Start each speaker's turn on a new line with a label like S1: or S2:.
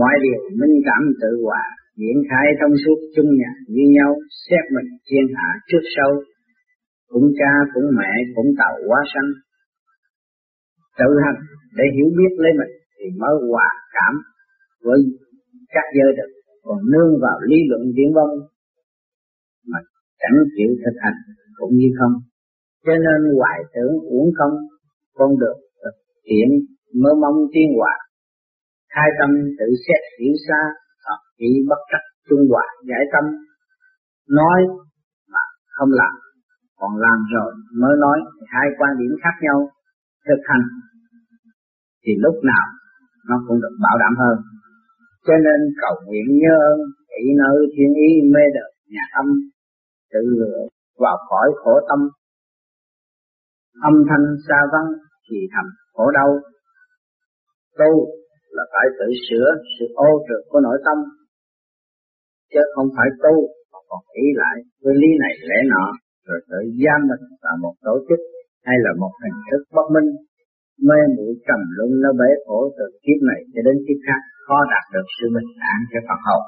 S1: mọi điều minh cảm tự hòa diễn khai thông suốt chung nhà, như nhau, xét mình thiên hạ trước sau. Cũng cha, cũng mẹ, cũng tạo hóa sanh. Tự hành, để hiểu biết lấy mình, thì mới hòa cảm với các giới được. Còn nương vào lý luận viễn vông, mà chẳng chịu thực hành, cũng như không. Cho nên hoài tưởng uổng không con được thực hiện mơ mong tiên hòa khai tâm tự xét hiểu xa hoặc chỉ bất trắc trung hòa giải tâm. Nói mà không làm, còn làm rồi mới nói thì hai quan điểm khác nhau, thực hành thì lúc nào nó cũng được bảo đảm hơn. Cho nên cầu nguyện nhớ ơn ý nơi thiên ý mê đời nhà âm tự lựa vào khỏi khổ tâm. Âm thanh xa vắng thì thầm khổ đau. Tu là phải tự sửa sự ô trực của nội tâm, chứ không phải tu mà còn ý lại với lý này lẽ nọ, rồi tự giam mình vào một tổ chức hay là một hình thức bất minh, mê muội trầm luân nó bể khổ từ kiếp này cho đến kiếp khác, khó đạt được sự bình an cho Phật hồn